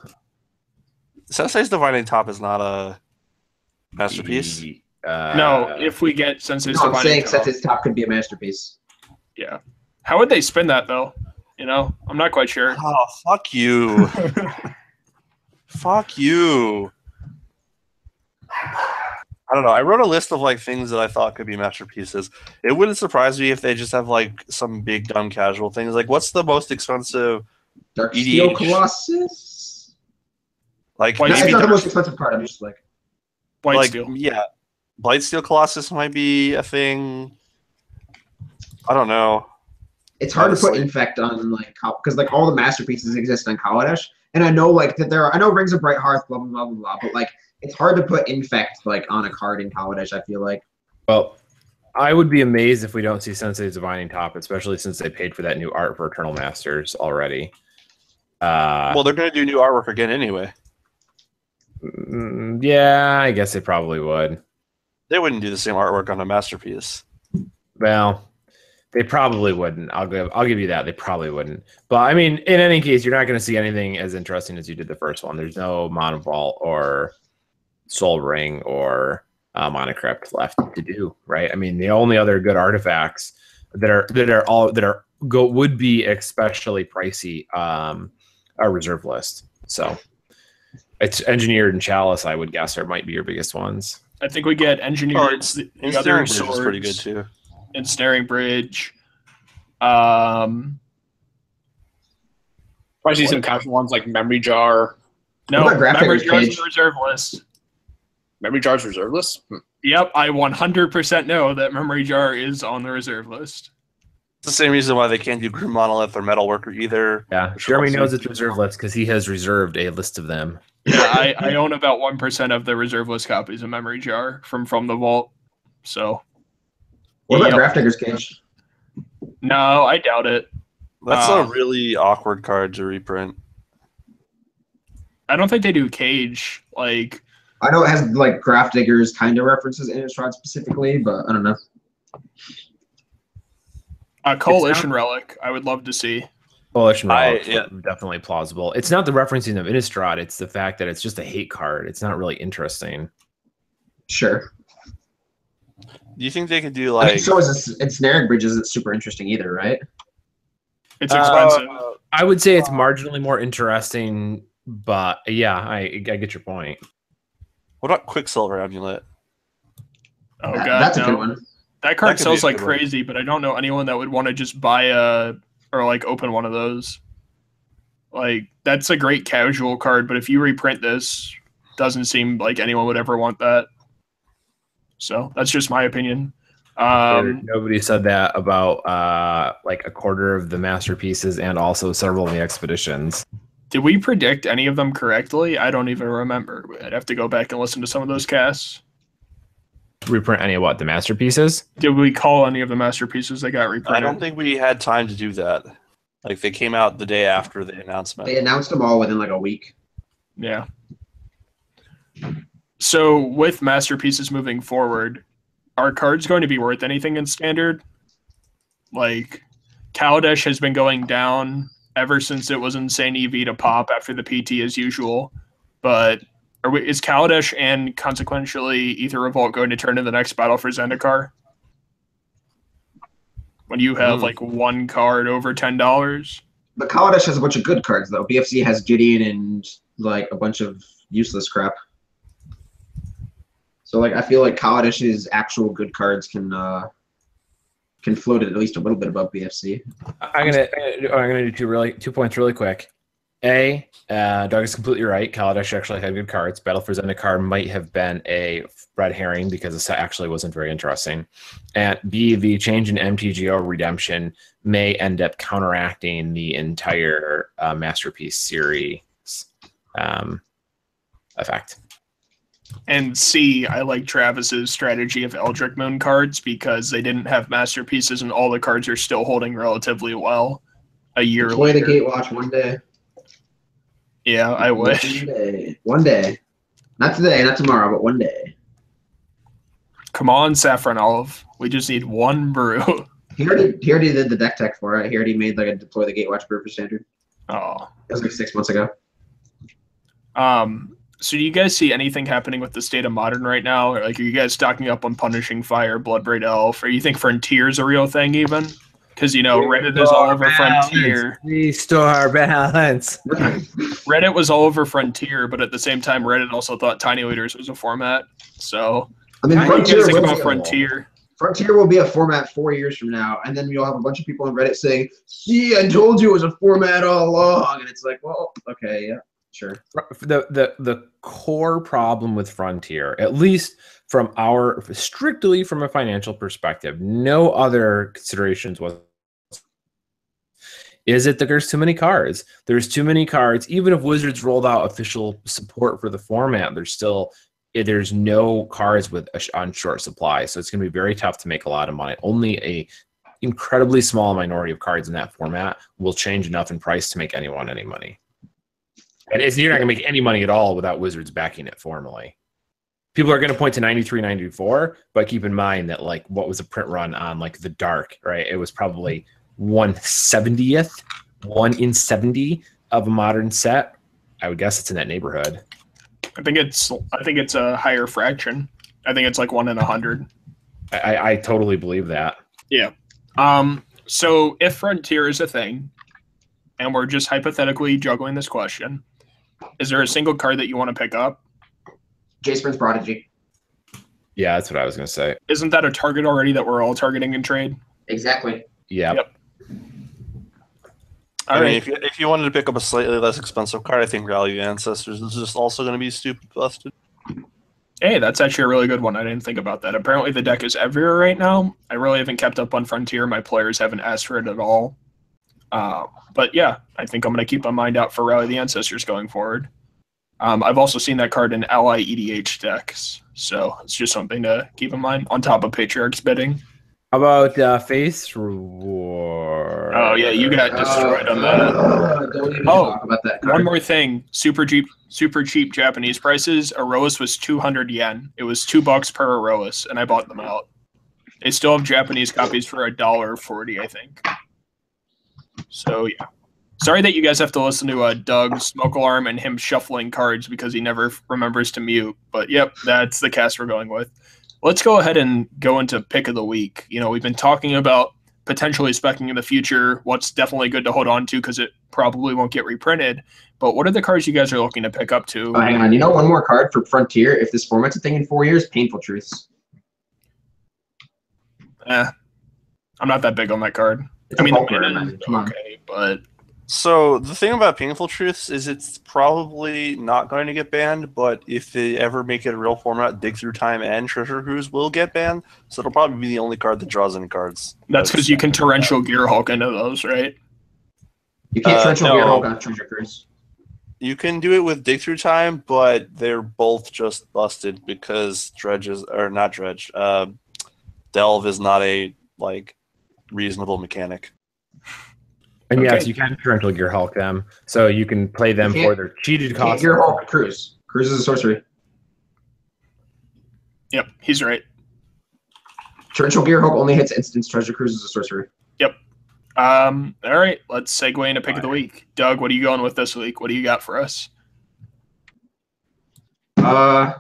Sensei's Divining Top is not a masterpiece. Uh, no, if we get Sensei's no, I'm saying Sensei's Top could be a masterpiece. Yeah. How would they spin that though? You know, I'm not quite sure. Oh, fuck you. fuck you. I don't know. I wrote a list of like things that I thought could be masterpieces. It wouldn't surprise me if they just have like some big dumb casual things. Like, what's the most expensive Darksteel Colossus? Like, no, it's not the most expensive card. I'm just like, Blight like, Steel. Yeah, Blightsteel Colossus might be a thing. I don't know. It's hard Honestly. to put infect on like because like all the masterpieces exist on Kaladesh, and I know like that there are I know Rings of Brighthearth, blah blah blah blah blah, but like it's hard to put infect like on a card in Kaladesh. I feel like. Well, I would be amazed if we don't see Sensei's Divining Top, especially since they paid for that new art for Eternal Masters already. Uh, well, they're going to do new artwork again anyway. Mm, yeah, I guess they probably would. They wouldn't do the same artwork on a masterpiece. Well, they probably wouldn't. I'll give I'll give you that. They probably wouldn't. But I mean, in any case, you're not going to see anything as interesting as you did the first one. There's no Mana Vault or Sol Ring or uh, Mana Crypt left to do, right? I mean, the only other good artifacts that are that are all that are go would be especially pricey um, are reserve list. So it's engineered and chalice, I would guess, or might be your biggest ones. I think we get engineered. Oh, it's, the other swords pretty good too. Ensnaring bridge. Um, I see some casual ones like memory jar. No, memory jar's reserve list. Memory jar's reserve list. Hmm. Yep, I 100% know that memory jar is on the reserve list. It's the same reason why they can't do Grim Monolith or Metalworker either. Yeah, Jeremy knows it's reserve list because he has reserved a list of them. Yeah, I, I own about one percent of the reserve list copies of Memory Jar from from the vault. So, what about yep. Grafdigger's Cage? No, I doubt it. That's uh, a really awkward card to reprint. I don't think they do Cage. Like, I know it has like Grafdigger's kind of references in Innistrad specifically, but I don't know. A coalition relic, I would love to see. Coalition relic, yeah. definitely plausible. It's not the referencing of Innistrad; it's the fact that it's just a hate card. It's not really interesting. Sure. Do you think they could do like? I mean, so is ensnaring bridge isn't super interesting either, right? It's expensive. Uh, I would say it's marginally more interesting, but yeah, I I get your point. What about Quicksilver Amulet? Oh god, that's no. a good one. That card that sells like crazy, one. but I don't know anyone that would want to just buy a or like open one of those. Like that's a great casual card, but if you reprint this, doesn't seem like anyone would ever want that. So that's just my opinion. Um, Nobody said that about uh, like a quarter of the masterpieces and also several of the expeditions. Did we predict any of them correctly? I don't even remember. I'd have to go back and listen to some of those casts. Reprint any of what? The masterpieces? Did we call any of the masterpieces that got reprinted? I don't think we had time to do that. Like they came out the day after the announcement. They announced them all within like a week. Yeah. So with masterpieces moving forward, are cards going to be worth anything in standard? Like Kaladesh has been going down ever since it was insane EV to pop after the PT as usual. But we, is Kaladesh and consequentially Aether Revolt going to turn in the next battle for Zendikar? When you have mm. like one card over ten dollars. But Kaladesh has a bunch of good cards though. BFZ has Gideon and like a bunch of useless crap. So like I feel like Kaladesh's actual good cards can uh can float it at least a little bit above BFZ. I'm gonna I'm gonna do two really two points really quick. A, uh, Doug is completely right. Kaladesh actually had good cards. Battle for Zendikar might have been a red herring because the set actually wasn't very interesting. And B, the change in MTGO redemption may end up counteracting the entire uh, Masterpiece series um, effect. And C, I like Travis's strategy of Eldritch Moon cards because they didn't have masterpieces and all the cards are still holding relatively well a year Play later. the Gatewatch one day. Yeah, I wish. One day. One day. Not today, not tomorrow, but one day. Come on, Saffron Olive. We just need one brew. He already he already did the deck tech for it. He already made like a deploy the Gatewatch brew for standard. Oh, it was like six months ago. Um. So, do you guys see anything happening with the state of modern right now? Or like, are you guys stocking up on Punishing Fire, Bloodbraid Elf, or you think Frontier's a real thing even? Because you know Reddit is all over balance. Frontier. Restore balance. Reddit was all over Frontier, but at the same time, Reddit also thought Tiny Leaders was a format. So I mean, Frontier think about Frontier. Frontier will be a format four years from now, and then you'll have a bunch of people on Reddit saying, "See, I told you it was a format all along," and it's like, well, okay, yeah, sure. The the the core problem with Frontier, at least from our strictly from a financial perspective, no other considerations was is it that there's too many cards? There's too many cards. Even if Wizards rolled out official support for the format, there's still eh, there's no cards with on short supply, so it's going to be very tough to make a lot of money. Only a incredibly small minority of cards in that format will change enough in price to make anyone any money. And you're not going to make any money at all without Wizards backing it formally. People are going to point to 93, 94, but keep in mind that like what was a print run on like the dark, right? It was probably one seventieth, one in seventy of a modern set. I would guess it's in that neighborhood. I think it's I think it's a higher fraction. I think it's like one in a hundred. I, I totally believe that. Yeah. Um. So if Frontier is a thing, and we're just hypothetically juggling this question, is there a single card that you want to pick up? Jace Prodigy. Yeah, that's what I was gonna say. Isn't that a target already that we're all targeting in trade? Exactly. Yeah. Yep. I mean, if you, if you wanted to pick up a slightly less expensive card, I think Rally Ancestors is just also going to be stupid busted. Hey, that's actually a really good one. I didn't think about that. Apparently, the deck is everywhere right now. I really haven't kept up on Frontier. My players haven't asked for it at all. Uh, but yeah, I think I'm going to keep my mind out for Rally the Ancestors going forward. Um, I've also seen that card in Ally EDH decks, so it's just something to keep in mind on top of Patriarch's bidding. How about uh, face reward? Oh yeah, you got destroyed uh, on that. Uh, oh, that one more thing: super cheap, super cheap Japanese prices. Aerois was two hundred yen. It was two bucks per Aerois, and I bought them out. They still have Japanese copies for a dollar forty, I think. So yeah, sorry that you guys have to listen to uh, Doug smoke alarm and him shuffling cards because he never remembers to mute. But yep, that's the cast we're going with let's go ahead and go into pick of the week. You know, we've been talking about potentially specking in the future, what's definitely good to hold on to because it probably won't get reprinted. But what are the cards you guys are looking to pick up to? Oh, hang on. You know, one more card for Frontier. If this format's a thing in four years, Painful Truths. Eh, I'm not that big on that card. It's I mean, the okay, but so the thing about Painful Truths is it's probably not going to get banned, but if they ever make it a real format, Dig Through Time and Treasure Cruise will get banned. So it'll probably be the only card that draws any cards. That's because you can torrential Gearhulk into those, right? You can't uh, torrential no. Gearhulk on Treasure Cruise. You can do it with Dig Through Time, but they're both just busted because Dredge is or not Dredge. Uh, Delve is not a like reasonable mechanic. And okay. yes, you can torrential Gearhulk them, so you can play them for their cheated cost. Gearhulk Cruise. Cruise is a sorcery. Yep, he's right. Torrential Gearhulk only hits instance. Treasure Cruise is a sorcery. Yep. Um. All right. Let's segue into pick of the week. Doug, what are you going with this week? What do you got for us? Uh,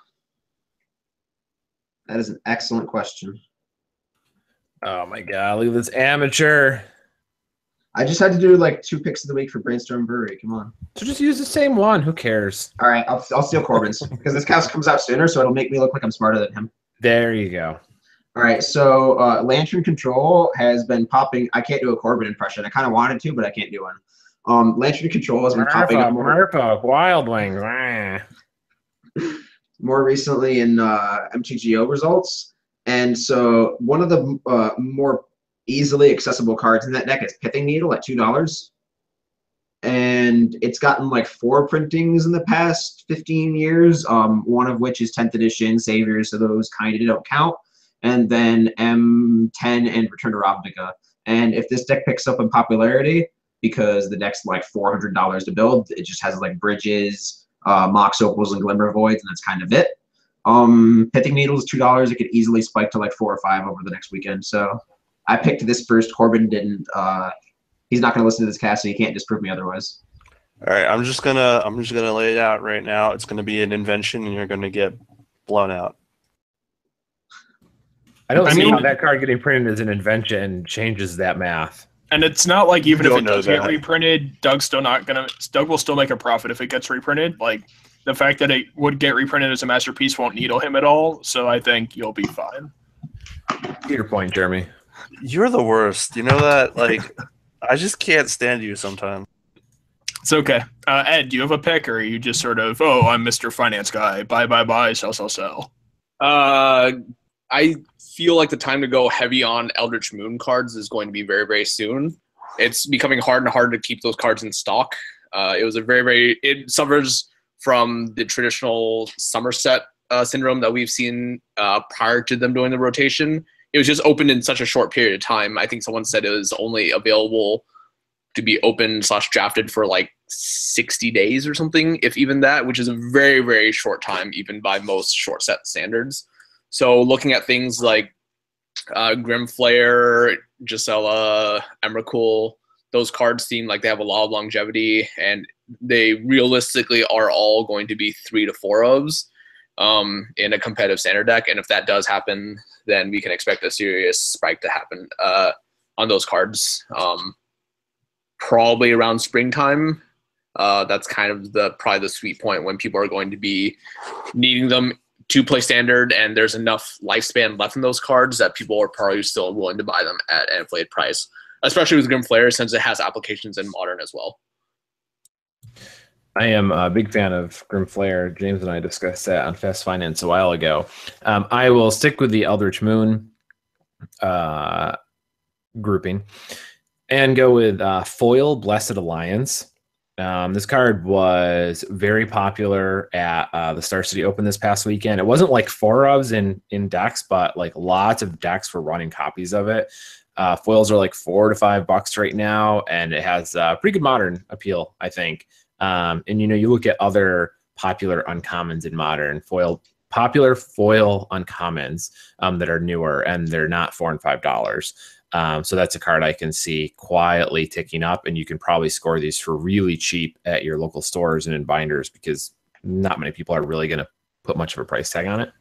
that is an excellent question. Oh my god! Look at this amateur. I just had to do like two picks of the week for Brainstorm Brewery. Come on. So just use the same one. Who cares? All right, I'll, I'll steal Corbin's because this cast comes out sooner, so it'll make me look like I'm smarter than him. There you go. All right, so uh, Lantern Control has been popping. I can't do a Corbin impression. I kind of wanted to, but I can't do one. Um, Lantern Control has been popping up more. Murph, Wild Wings. more recently in uh, MTGO results. And so one of the uh, more easily accessible cards in that deck is Pithing Needle at two dollars, and it's gotten like four printings in the past fifteen years. Um, one of which is tenth edition Saviors, so those kind of don't count. And then M10 and Return to Ravnica. And if this deck picks up in popularity, because the deck's like four hundred dollars to build, it just has like bridges, uh, Mox Opals, and Glimmer Voids, and that's kind of it. Um, Pithing Needle is two dollars. It could easily spike to like four or five over the next weekend. So I picked this first. Corbin didn't. Uh, he's not going to listen to this cast, so he can't disprove me otherwise. All right, I'm just gonna I'm just gonna lay it out right now. It's gonna be an invention, and you're gonna get blown out. I don't I see mean, how that card getting printed as an invention changes that math. And it's not like even if it does get reprinted, Doug's still not gonna. Doug will still make a profit if it gets reprinted. Like the fact that it would get reprinted as a masterpiece won't needle him at all. So I think you'll be fine. Your point, Jeremy. You're the worst. You know that? Like, I just can't stand you sometimes. It's okay. Uh, Ed, do you have a pick, or are you just sort of, oh, I'm Mr. Finance Guy, buy, buy, buy, sell, sell, sell? Uh, I feel like the time to go heavy on Eldritch Moon cards is going to be very, very soon. It's becoming hard and hard to keep those cards in stock. Uh, it was a very, very, it suffers from the traditional Somerset uh, syndrome that we've seen uh, prior to them doing the rotation. It was just opened in such a short period of time. I think someone said it was only available to be open slash drafted for like 60 days or something, if even that, which is a very, very short time, even by most short set standards. So looking at things like uh, Grimflayer, Gisela, Emrakul, those cards seem like they have a lot of longevity and they realistically are all going to be three to four ofs um, in a competitive standard deck. And if that does happen, then we can expect a serious spike to happen uh, on those cards. Um, probably around springtime. Uh, that's kind of the probably the sweet point when people are going to be needing them to play standard, and there's enough lifespan left in those cards that people are probably still willing to buy them at an inflated price, especially with Grim Grimflayer since it has applications in modern as well. I am a big fan of Grim Grimflayer. James and I discussed that on Fast Finance a while ago. Um, I will stick with the Eldritch Moon uh, grouping and go with uh, Foil Blessed Alliance. Um, this card was very popular at uh, the Star City Open this past weekend. It wasn't like four ofs in in decks, but like lots of decks were running copies of it. Uh, foils are like four to five bucks right now, and it has uh, pretty good modern appeal, I think. Um, and you know, you look at other popular uncommons in modern foil, popular foil uncommons um, that are newer, and they're not four and five dollars. Um, so that's a card I can see quietly ticking up, and you can probably score these for really cheap at your local stores and in binders because not many people are really going to put much of a price tag on it.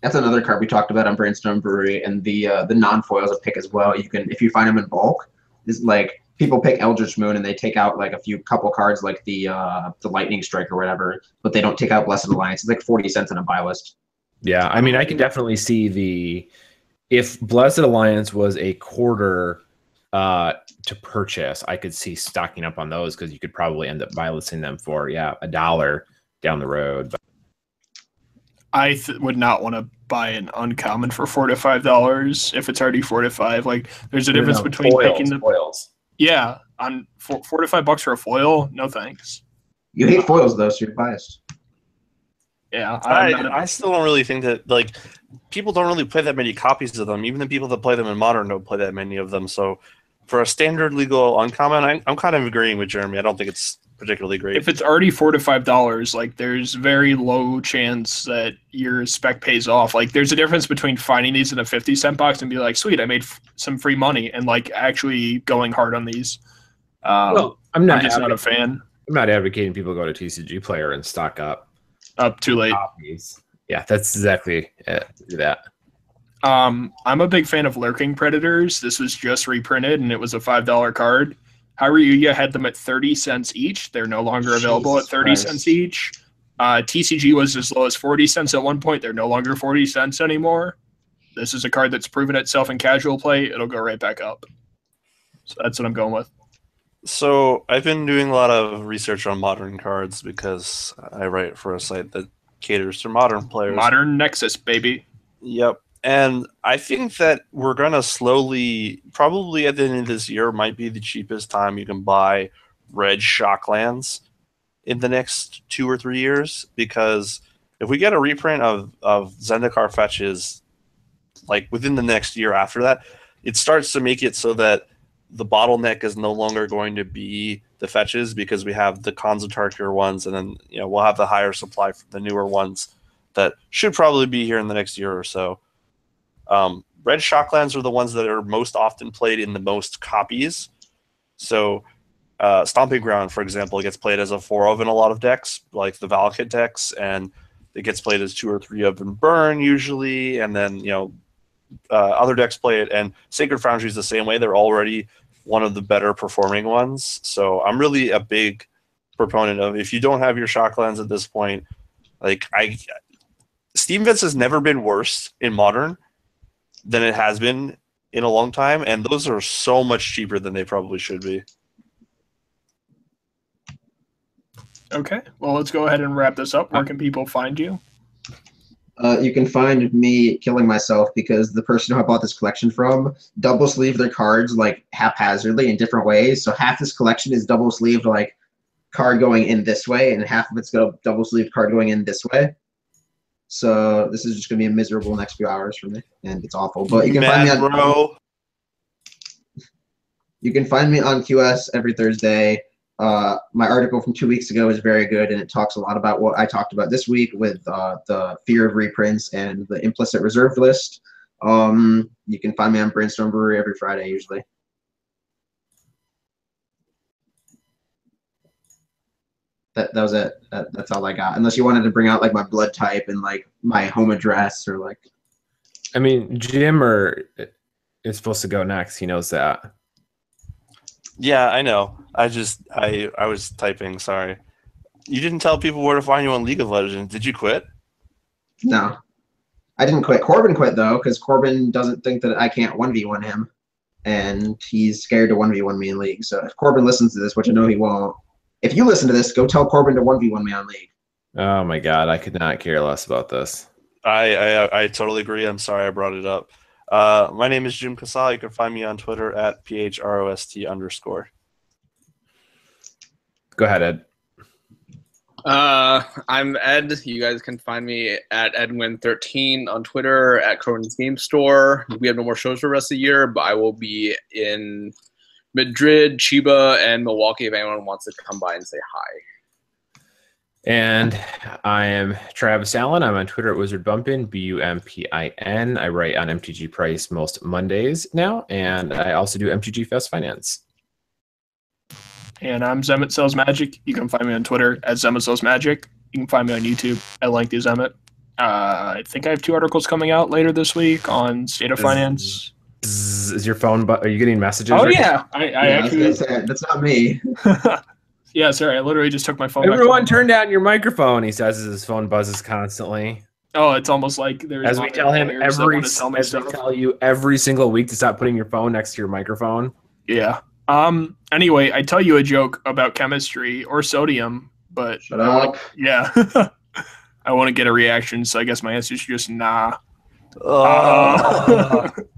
That's another card we talked about on Brainstorm Brewery, and the uh, the non foils a pick as well. You can if you find them in bulk, is like people pick Eldritch Moon and they take out like a few couple cards like the uh, the Lightning Strike or whatever, but they don't take out Blessed Alliance. It's like forty cents on a buy list. Yeah, I mean, I can definitely see the if Blessed Alliance was a quarter uh, to purchase, I could see stocking up on those because you could probably end up buy listing them for yeah a dollar down the road. But I th- would not want to buy an uncommon for four to five dollars if it's already four to five. Like there's a difference between foils, picking the foils. Yeah, on four, four to five bucks for a foil, no thanks. You hate foils though, so you're biased. Yeah, I, I still don't really think that like people don't really play that many copies of them. Even the people that play them in modern don't play that many of them. So for a standard legal uncommon, I, I'm kind of agreeing with Jeremy. I don't think it's particularly great. If it's already four to five dollars, like there's very low chance that your spec pays off. Like there's a difference between finding these in a fifty cent box and be like, sweet, I made f- some free money, and like actually going hard on these. Um, well, I'm not I'm just not a fan. I'm not advocating people go to TCG Player and stock up. Up too late. Copies. Yeah, that's exactly it. that. Um, I'm a big fan of Lurking Predators. This was just reprinted and it was a five dollar card. Hareruya had them at thirty cents each. They're no longer available Jesus at thirty Christ. cents each. Uh, TCG was as low as forty cents at one point. They're no longer forty cents anymore. This is a card that's proven itself in casual play. It'll go right back up. So that's what I'm going with. So I've been doing a lot of research on modern cards because I write for a site that caters to modern players. Modern Nexus, baby. Yep. And I think that we're gonna slowly, probably at the end of this year, might be the cheapest time you can buy red shocklands in the next two or three years. Because if we get a reprint of of Zendikar fetches, like within the next year after that, it starts to make it so that the bottleneck is no longer going to be the fetches because we have the Konzo ones, and then you know we'll have the higher supply for the newer ones that should probably be here in the next year or so. Um, red shocklands are the ones that are most often played in the most copies. So, uh, Stomping Ground, for example, gets played as a four of in a lot of decks, like the Valakut decks, and it gets played as two or three of in Burn usually, and then you know uh, other decks play it. And Sacred Foundry is the same way; they're already one of the better performing ones. So I'm really a big proponent of if you don't have your shocklands at this point, like I, Steam Vents has never been worse in Modern than it has been in a long time, and those are so much cheaper than they probably should be. Okay, well, let's go ahead and wrap this up. Where can people find you? Uh, you can find me killing myself because the person who I bought this collection from double sleeve their cards like haphazardly in different ways. So half this collection is double sleeved like card going in this way, and half of it's got a double sleeved card going in this way. So this is just gonna be a miserable next few hours for me, and it's awful. But you can find me on bro. You can find me on QS every Thursday. Uh, my article from two weeks ago is very good, and it talks a lot about what I talked about this week with uh, the fear of reprints and the implicit reserved list. Um, you can find me on Brainstorm Brewery every Friday usually. That, that was it. That, that's all I got. Unless you wanted to bring out like my blood type and like my home address or like. I mean, Jim or is supposed to go next. He knows that. Yeah, I know. I just I I was typing. Sorry. You didn't tell people where to find you on League of Legends. Did you quit? No, I didn't quit. Corbin quit though, because Corbin doesn't think that I can't one v one him, and he's scared to one v one me in League. So if Corbin listens to this, which I know he won't, if you listen to this, go tell Corbin to one v one me on league. Oh my god, I could not care less about this. I, I, I totally agree. I'm sorry I brought it up. Uh, my name is Jim Casal. You can find me on Twitter at phrost underscore. Go ahead, Ed. Uh, I'm Ed. You guys can find me at Edwin13 on Twitter at Cronin's Game Store. We have no more shows for the rest of the year, but I will be in Madrid, Chiba, and Milwaukee if anyone wants to come by and say hi. And I am Travis Allen. I'm on Twitter at Wizard Bumpin, B U M P I N. I write on MTG Price most Mondays now, and I also do MTG Fast Finance. And I'm Zemet Sells Magic. You can find me on Twitter at Zemet Sells Magic. You can find me on YouTube at Lengthy Zemet. Uh, I think I have two articles coming out later this week on state of finance is your phone? But are you getting messages? Oh yeah, I, I yeah, actually. That's not me. yeah, sorry. I literally just took my phone. Everyone, turn down your microphone. He says as his phone buzzes constantly. Oh, it's almost like there's. As we tell him every, tell as we tell you every single week to stop putting your phone next to your microphone. Yeah. Um. Anyway, I tell you a joke about chemistry or sodium, but shut up. Yeah. I want to get a reaction, so I guess my answer is just nah. Uh,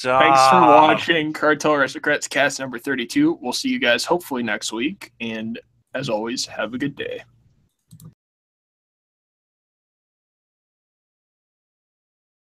Stop. Thanks for watching Cartel Aristocrats cast number 32. We'll see you guys hopefully next week. And as always, have a good day.